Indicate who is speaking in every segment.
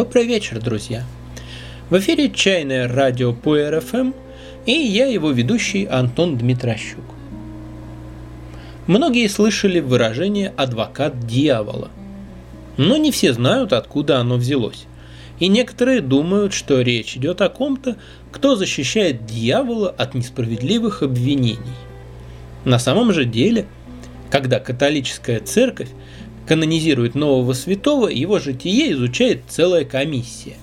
Speaker 1: Добрый вечер, друзья! В эфире «Чайное радио по РФМ» и я его ведущий Антон Дмитрощук. Многие слышали выражение «адвокат дьявола», но не все знают, откуда оно взялось. И некоторые думают, что речь идет о ком-то, кто защищает дьявола от несправедливых обвинений. На самом же деле, когда католическая церковь канонизирует нового святого, его житие изучает целая комиссия.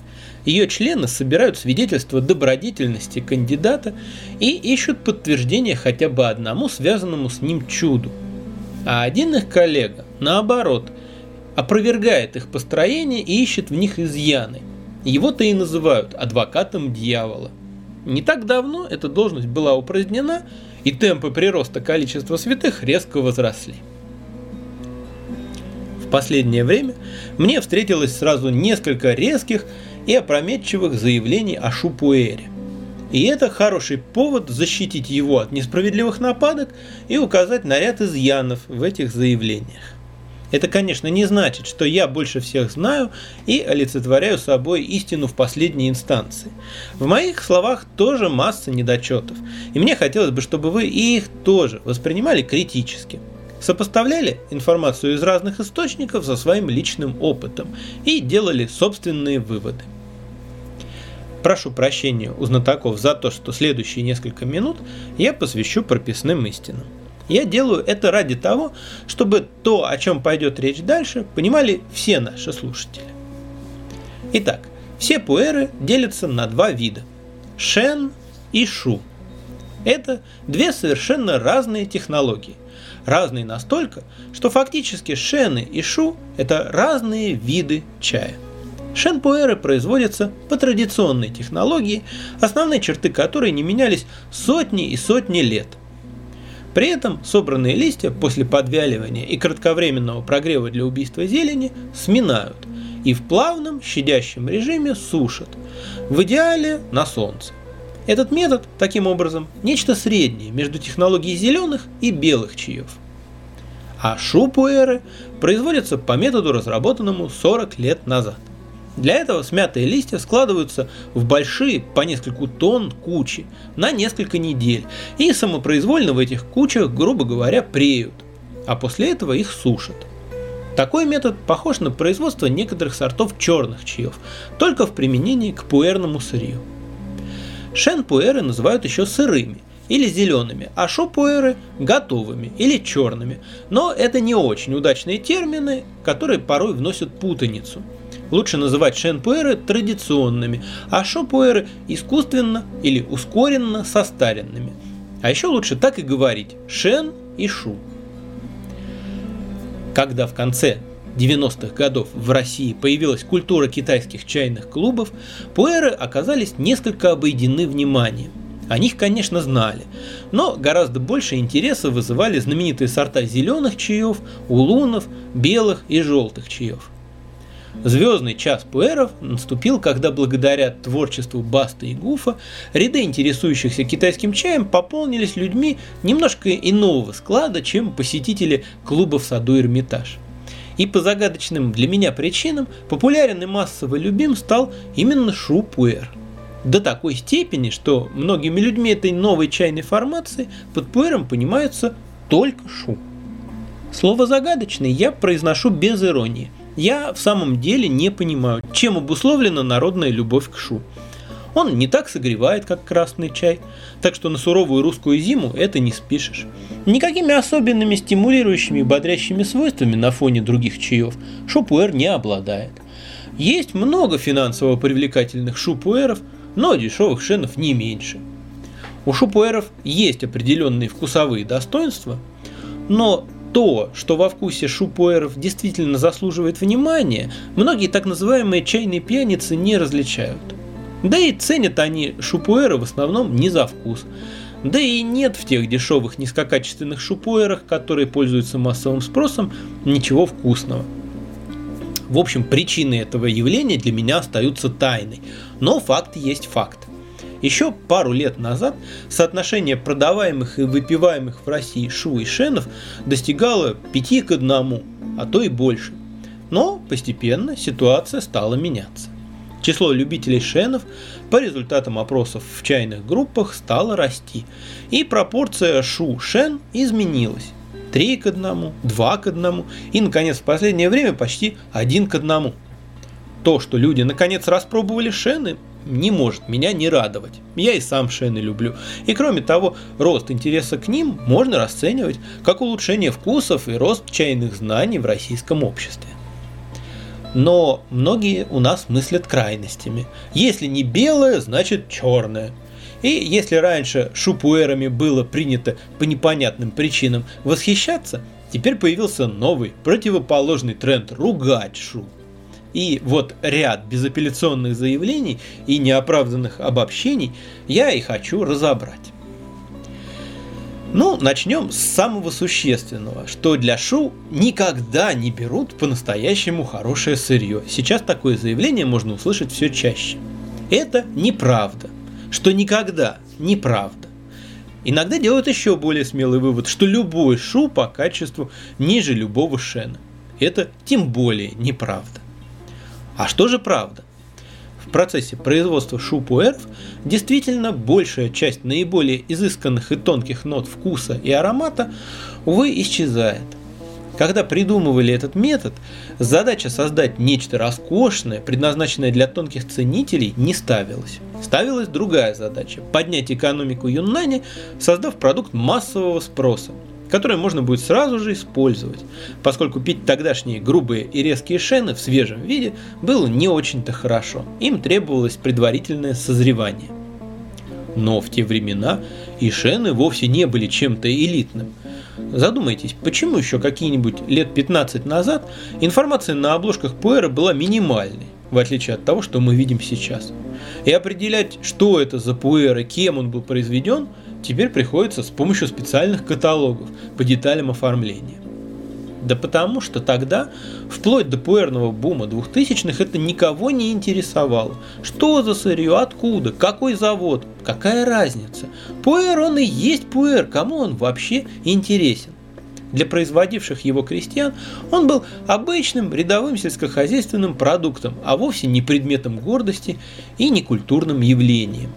Speaker 1: Ее члены собирают свидетельства добродетельности кандидата и ищут подтверждение хотя бы одному связанному с ним чуду. А один их коллега, наоборот, опровергает их построение и ищет в них изъяны. Его-то и называют адвокатом дьявола. Не так давно эта должность была упразднена, и темпы прироста количества святых резко возросли. Последнее время мне встретилось сразу несколько резких и опрометчивых заявлений о Шупуэре. И это хороший повод защитить его от несправедливых нападок и указать на ряд изъянов в этих заявлениях. Это, конечно, не значит, что я больше всех знаю и олицетворяю собой истину в последней инстанции. В моих словах тоже масса недочетов, и мне хотелось бы, чтобы вы их тоже воспринимали критически – сопоставляли информацию из разных источников со своим личным опытом и делали собственные выводы. Прошу прощения у знатоков за то, что следующие несколько минут я посвящу прописным истинам. Я делаю это ради того, чтобы то, о чем пойдет речь дальше, понимали все наши слушатели. Итак, все пуэры делятся на два вида – шен и шу. Это две совершенно разные технологии – разные настолько, что фактически шены и шу – это разные виды чая. Шен-пуэры производятся по традиционной технологии, основные черты которой не менялись сотни и сотни лет. При этом собранные листья после подвяливания и кратковременного прогрева для убийства зелени сминают и в плавном щадящем режиме сушат, в идеале на солнце. Этот метод, таким образом, нечто среднее между технологией зеленых и белых чаев. А шупуэры производятся по методу, разработанному 40 лет назад. Для этого смятые листья складываются в большие по нескольку тонн кучи на несколько недель и самопроизвольно в этих кучах, грубо говоря, преют, а после этого их сушат. Такой метод похож на производство некоторых сортов черных чаев, только в применении к пуэрному сырью. Шен-пуэры называют еще сырыми или зелеными, а шопуэры готовыми или черными. Но это не очень удачные термины, которые порой вносят путаницу. Лучше называть шенпуэры традиционными, а шопуэры искусственно или ускоренно состаренными. А еще лучше так и говорить – шен и шу. Когда в конце 90-х годов в России появилась культура китайских чайных клубов, пуэры оказались несколько обойдены вниманием. О них, конечно, знали, но гораздо больше интереса вызывали знаменитые сорта зеленых чаев, улунов, белых и желтых чаев. Звездный час пуэров наступил, когда благодаря творчеству Баста и Гуфа ряды интересующихся китайским чаем пополнились людьми немножко иного склада, чем посетители клуба в саду Эрмитаж. И по загадочным для меня причинам популярен и массово любим стал именно Шу Пуэр. До такой степени, что многими людьми этой новой чайной формации под пуэром понимается только шу. Слово загадочный я произношу без иронии. Я в самом деле не понимаю, чем обусловлена народная любовь к шу. Он не так согревает, как красный чай, так что на суровую русскую зиму это не спишешь. Никакими особенными стимулирующими и бодрящими свойствами на фоне других чаев шупуэр не обладает. Есть много финансово привлекательных шупуэров, но дешевых шенов не меньше. У шупуэров есть определенные вкусовые достоинства, но то, что во вкусе шупуэров действительно заслуживает внимания, многие так называемые чайные пьяницы не различают – да и ценят они шупуэры в основном не за вкус. Да и нет в тех дешевых низкокачественных шупуэрах, которые пользуются массовым спросом, ничего вкусного. В общем, причины этого явления для меня остаются тайной, но факт есть факт. Еще пару лет назад соотношение продаваемых и выпиваемых в России шу и шенов достигало 5 к 1, а то и больше. Но постепенно ситуация стала меняться. Число любителей шенов по результатам опросов в чайных группах стало расти, и пропорция шу-шен изменилась. 3 к 1, 2 к 1 и, наконец, в последнее время почти 1 к 1. То, что люди наконец распробовали шены, не может меня не радовать. Я и сам шены люблю. И кроме того, рост интереса к ним можно расценивать как улучшение вкусов и рост чайных знаний в российском обществе. Но многие у нас мыслят крайностями. Если не белое, значит черное. И если раньше шупуэрами было принято по непонятным причинам восхищаться, теперь появился новый, противоположный тренд – ругать шу. И вот ряд безапелляционных заявлений и неоправданных обобщений я и хочу разобрать. Ну, начнем с самого существенного, что для Шу никогда не берут по-настоящему хорошее сырье. Сейчас такое заявление можно услышать все чаще. Это неправда. Что никогда неправда. Иногда делают еще более смелый вывод, что любой шу по качеству ниже любого шена. Это тем более неправда. А что же правда? В процессе производства шупуэров действительно большая часть наиболее изысканных и тонких нот вкуса и аромата, увы, исчезает. Когда придумывали этот метод, задача создать нечто роскошное, предназначенное для тонких ценителей, не ставилась. Ставилась другая задача – поднять экономику Юннани, создав продукт массового спроса – которые можно будет сразу же использовать, поскольку пить тогдашние грубые и резкие шены в свежем виде было не очень-то хорошо, им требовалось предварительное созревание. Но в те времена и шены вовсе не были чем-то элитным. Задумайтесь, почему еще какие-нибудь лет 15 назад информация на обложках Пуэра была минимальной, в отличие от того, что мы видим сейчас. И определять, что это за Пуэр и кем он был произведен – теперь приходится с помощью специальных каталогов по деталям оформления. Да потому что тогда, вплоть до пуэрного бума 2000-х, это никого не интересовало. Что за сырье, откуда, какой завод, какая разница. Пуэр он и есть пуэр, кому он вообще интересен. Для производивших его крестьян он был обычным рядовым сельскохозяйственным продуктом, а вовсе не предметом гордости и не культурным явлением.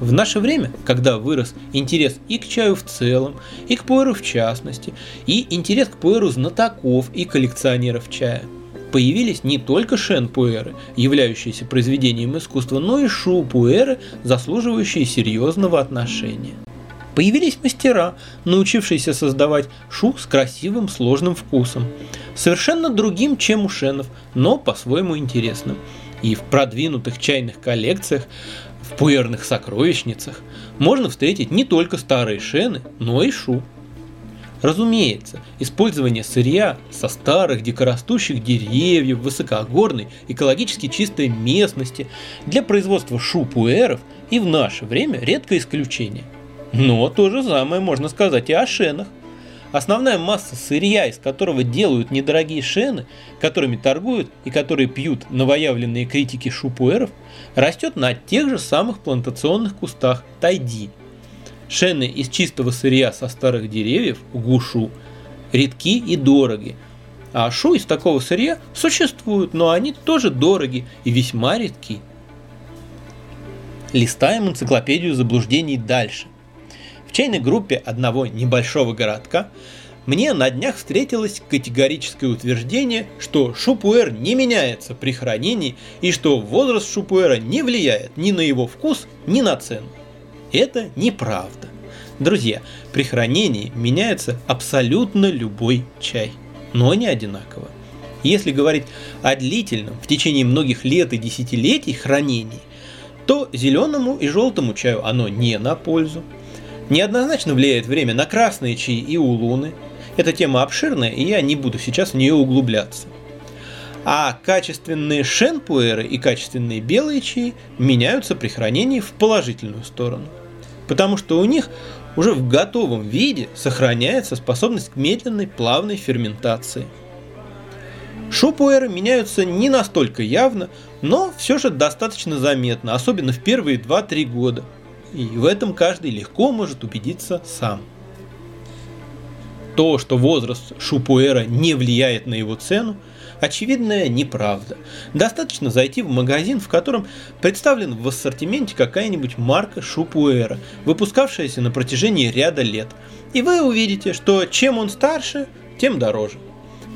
Speaker 1: В наше время, когда вырос интерес и к чаю в целом, и к пуэру в частности, и интерес к пуэру знатоков и коллекционеров чая, появились не только шен-пуэры, являющиеся произведением искусства, но и шу-пуэры, заслуживающие серьезного отношения. Появились мастера, научившиеся создавать шу с красивым сложным вкусом, совершенно другим, чем у шенов, но по-своему интересным. И в продвинутых чайных коллекциях в пуэрных сокровищницах можно встретить не только старые шены, но и шу. Разумеется, использование сырья со старых дикорастущих деревьев высокогорной, экологически чистой местности для производства шу-пуэров и в наше время редкое исключение. Но то же самое можно сказать и о шенах. Основная масса сырья, из которого делают недорогие шены, которыми торгуют и которые пьют новоявленные критики шупуэров, растет на тех же самых плантационных кустах тайди. Шены из чистого сырья со старых деревьев, гушу, редки и дороги, а шу из такого сырья существуют, но они тоже дороги и весьма редки. Листаем энциклопедию заблуждений дальше – в чайной группе одного небольшого городка мне на днях встретилось категорическое утверждение, что шупуэр не меняется при хранении и что возраст шупуэра не влияет ни на его вкус, ни на цену. Это неправда. Друзья, при хранении меняется абсолютно любой чай, но не одинаково. Если говорить о длительном, в течение многих лет и десятилетий хранении, то зеленому и желтому чаю оно не на пользу, Неоднозначно влияет время на красные чаи и улуны. Эта тема обширная, и я не буду сейчас в нее углубляться. А качественные шенпуэры и качественные белые чаи меняются при хранении в положительную сторону. Потому что у них уже в готовом виде сохраняется способность к медленной плавной ферментации. Шупуэры меняются не настолько явно, но все же достаточно заметно, особенно в первые 2-3 года – и в этом каждый легко может убедиться сам. То, что возраст Шупуэра не влияет на его цену, очевидная неправда. Достаточно зайти в магазин, в котором представлен в ассортименте какая-нибудь марка Шупуэра, выпускавшаяся на протяжении ряда лет. И вы увидите, что чем он старше, тем дороже.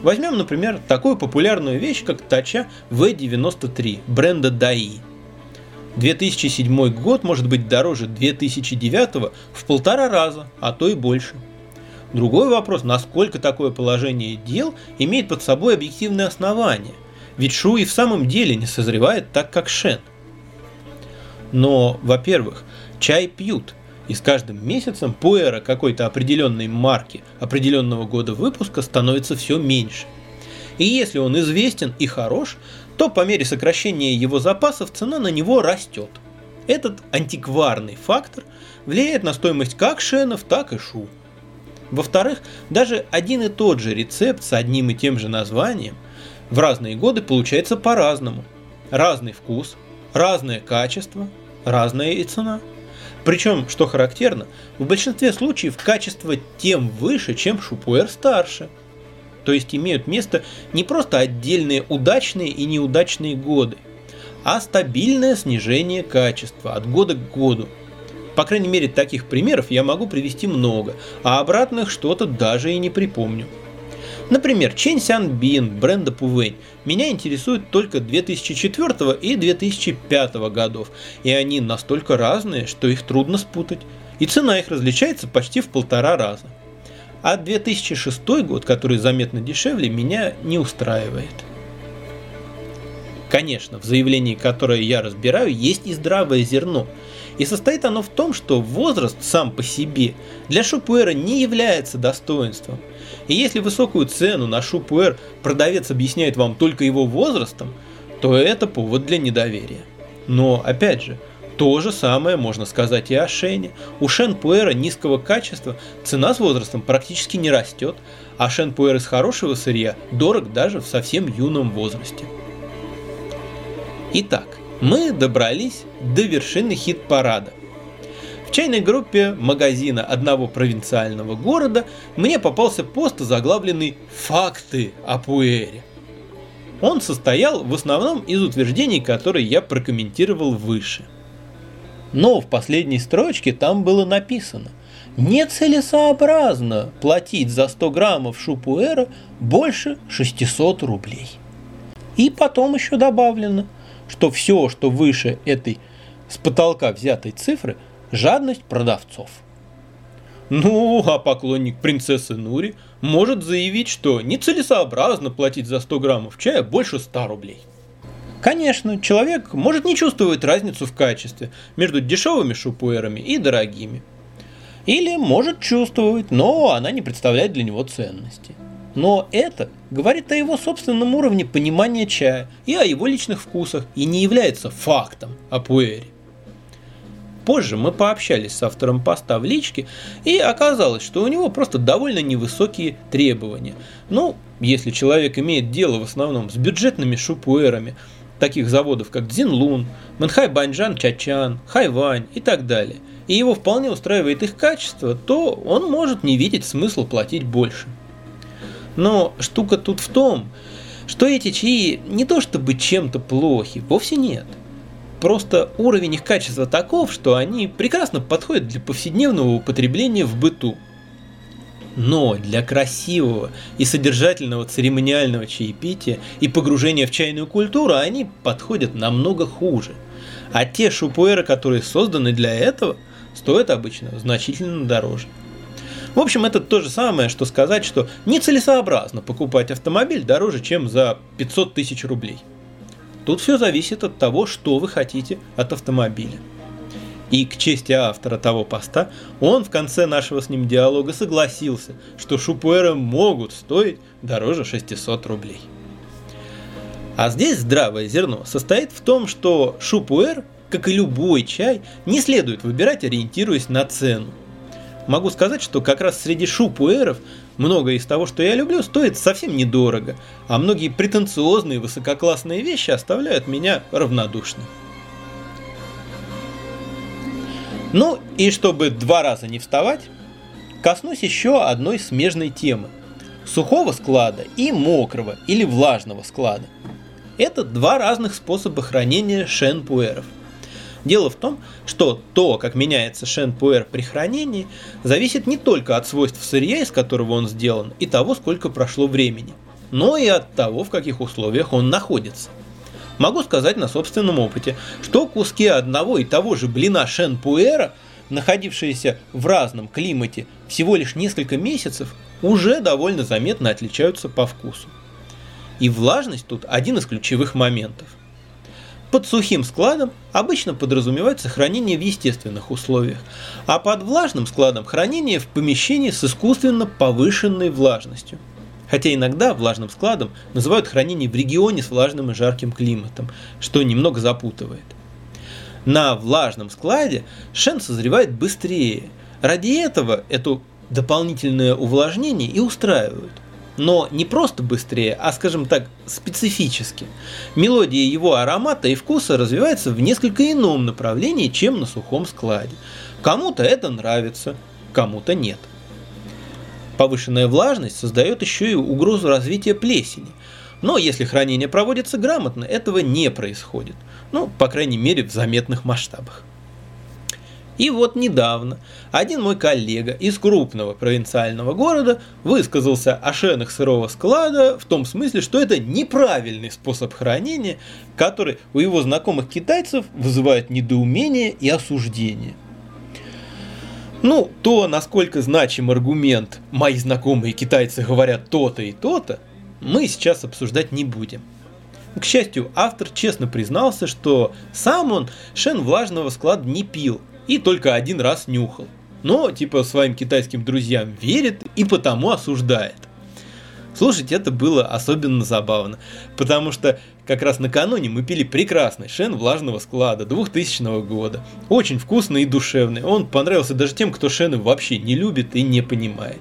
Speaker 1: Возьмем, например, такую популярную вещь, как Тача V93 бренда DAI. 2007 год может быть дороже 2009 в полтора раза, а то и больше. Другой вопрос, насколько такое положение дел имеет под собой объективные основания. Ведь Шу и в самом деле не созревает так, как Шен. Но, во-первых, чай пьют, и с каждым месяцем пуэра какой-то определенной марки, определенного года выпуска становится все меньше. И если он известен и хорош, то по мере сокращения его запасов цена на него растет. Этот антикварный фактор влияет на стоимость как шенов, так и шу. Во-вторых, даже один и тот же рецепт с одним и тем же названием в разные годы получается по-разному. Разный вкус, разное качество, разная и цена. Причем, что характерно, в большинстве случаев качество тем выше, чем шупуэр старше – то есть имеют место не просто отдельные удачные и неудачные годы, а стабильное снижение качества от года к году. По крайней мере, таких примеров я могу привести много, а обратных что-то даже и не припомню. Например, Чен Сян Бин бренда Пувэнь меня интересует только 2004 и 2005 годов, и они настолько разные, что их трудно спутать, и цена их различается почти в полтора раза. А 2006 год, который заметно дешевле, меня не устраивает. Конечно, в заявлении, которое я разбираю, есть и здравое зерно. И состоит оно в том, что возраст сам по себе для шупуэра не является достоинством. И если высокую цену на шупуэр продавец объясняет вам только его возрастом, то это повод для недоверия. Но, опять же, то же самое можно сказать и о Шене. У Шен Пуэра низкого качества цена с возрастом практически не растет, а Шен Пуэр из хорошего сырья дорог даже в совсем юном возрасте. Итак, мы добрались до вершины хит-парада. В чайной группе магазина одного провинциального города мне попался пост, заглавленный «Факты о Пуэре». Он состоял в основном из утверждений, которые я прокомментировал выше – но в последней строчке там было написано «Нецелесообразно платить за 100 граммов шупуэра больше 600 рублей». И потом еще добавлено, что все, что выше этой с потолка взятой цифры, жадность продавцов. Ну, а поклонник принцессы Нури может заявить, что нецелесообразно платить за 100 граммов чая больше 100 рублей. Конечно, человек может не чувствовать разницу в качестве между дешевыми шупуэрами и дорогими. Или может чувствовать, но она не представляет для него ценности. Но это говорит о его собственном уровне понимания чая и о его личных вкусах и не является фактом о пуэре. Позже мы пообщались с автором поста в личке, и оказалось, что у него просто довольно невысокие требования. Ну, если человек имеет дело в основном с бюджетными шупуэрами, таких заводов, как Дзинлун, Мэнхай Баньжан Чачан, Хайвань и так далее, и его вполне устраивает их качество, то он может не видеть смысла платить больше. Но штука тут в том, что эти чаи не то чтобы чем-то плохи, вовсе нет. Просто уровень их качества таков, что они прекрасно подходят для повседневного употребления в быту – но для красивого и содержательного церемониального чаепития и погружения в чайную культуру они подходят намного хуже. А те шупуэры, которые созданы для этого, стоят обычно значительно дороже. В общем, это то же самое, что сказать, что нецелесообразно покупать автомобиль дороже, чем за 500 тысяч рублей. Тут все зависит от того, что вы хотите от автомобиля. И к чести автора того поста, он в конце нашего с ним диалога согласился, что шупуэры могут стоить дороже 600 рублей. А здесь здравое зерно состоит в том, что шупуэр, как и любой чай, не следует выбирать, ориентируясь на цену. Могу сказать, что как раз среди шупуэров многое из того, что я люблю, стоит совсем недорого, а многие претенциозные высококлассные вещи оставляют меня равнодушным. Ну и чтобы два раза не вставать, коснусь еще одной смежной темы. сухого склада и мокрого или влажного склада. Это два разных способа хранения шенпуэров. Дело в том, что то, как меняется шенпуэр при хранении, зависит не только от свойств сырья, из которого он сделан, и того, сколько прошло времени, но и от того, в каких условиях он находится. Могу сказать на собственном опыте, что куски одного и того же блина шенпуэра, находившиеся в разном климате всего лишь несколько месяцев, уже довольно заметно отличаются по вкусу. И влажность тут один из ключевых моментов. Под сухим складом обычно подразумевается хранение в естественных условиях, а под влажным складом хранение в помещении с искусственно повышенной влажностью. Хотя иногда влажным складом называют хранение в регионе с влажным и жарким климатом, что немного запутывает. На влажном складе шен созревает быстрее. Ради этого эту дополнительное увлажнение и устраивают. Но не просто быстрее, а, скажем так, специфически. Мелодия его аромата и вкуса развивается в несколько ином направлении, чем на сухом складе. Кому-то это нравится, кому-то нет. Повышенная влажность создает еще и угрозу развития плесени. Но если хранение проводится грамотно, этого не происходит. Ну, по крайней мере, в заметных масштабах. И вот недавно один мой коллега из крупного провинциального города высказался о шенах сырого склада в том смысле, что это неправильный способ хранения, который у его знакомых китайцев вызывает недоумение и осуждение. Ну, то, насколько значим аргумент «мои знакомые китайцы говорят то-то и то-то», мы сейчас обсуждать не будем. К счастью, автор честно признался, что сам он шен влажного склада не пил – и только один раз нюхал. Но типа своим китайским друзьям верит и потому осуждает. Слушать это было особенно забавно, потому что как раз накануне мы пили прекрасный шен влажного склада 2000 года. Очень вкусный и душевный. Он понравился даже тем, кто шены вообще не любит и не понимает.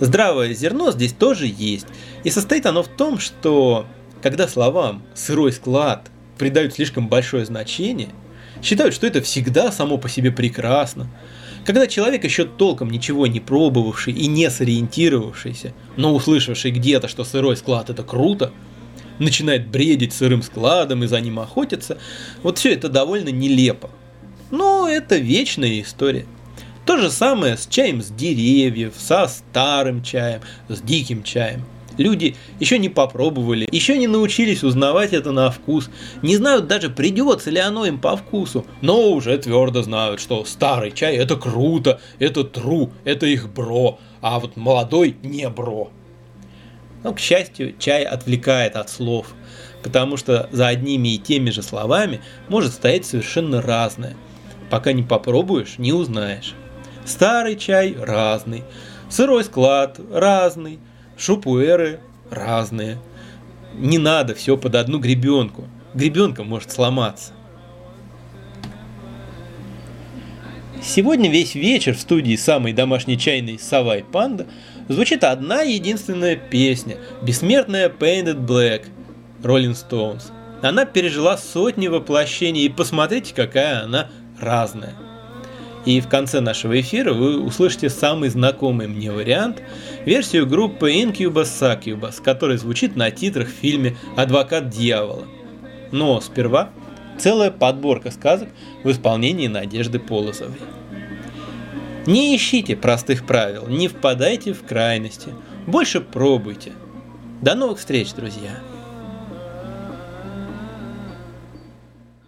Speaker 1: Здравое зерно здесь тоже есть. И состоит оно в том, что когда словам «сырой склад» придают слишком большое значение – Считают, что это всегда само по себе прекрасно. Когда человек еще толком ничего не пробовавший и не сориентировавшийся, но услышавший где-то, что сырой склад это круто, начинает бредить сырым складом и за ним охотиться, вот все это довольно нелепо. Но это вечная история. То же самое с чаем с деревьев, со старым чаем, с диким чаем – Люди еще не попробовали, еще не научились узнавать это на вкус, не знают даже придется ли оно им по вкусу, но уже твердо знают, что старый чай это круто, это тру, это их бро, а вот молодой не бро. Но, к счастью, чай отвлекает от слов, потому что за одними и теми же словами может стоять совершенно разное. Пока не попробуешь, не узнаешь. Старый чай разный, сырой склад разный, шупуэры разные. Не надо все под одну гребенку. Гребенка может сломаться. Сегодня весь вечер в студии самой домашней чайной «Сова и панда» звучит одна единственная песня «Бессмертная Painted Black» Rolling Stones. Она пережила сотни воплощений, и посмотрите, какая она разная. И в конце нашего эфира вы услышите самый знакомый мне вариант, версию группы Incubus Succubus, который звучит на титрах в фильме «Адвокат дьявола». Но сперва целая подборка сказок в исполнении Надежды Полозовой. Не ищите простых правил, не впадайте в крайности, больше пробуйте. До новых встреч, друзья!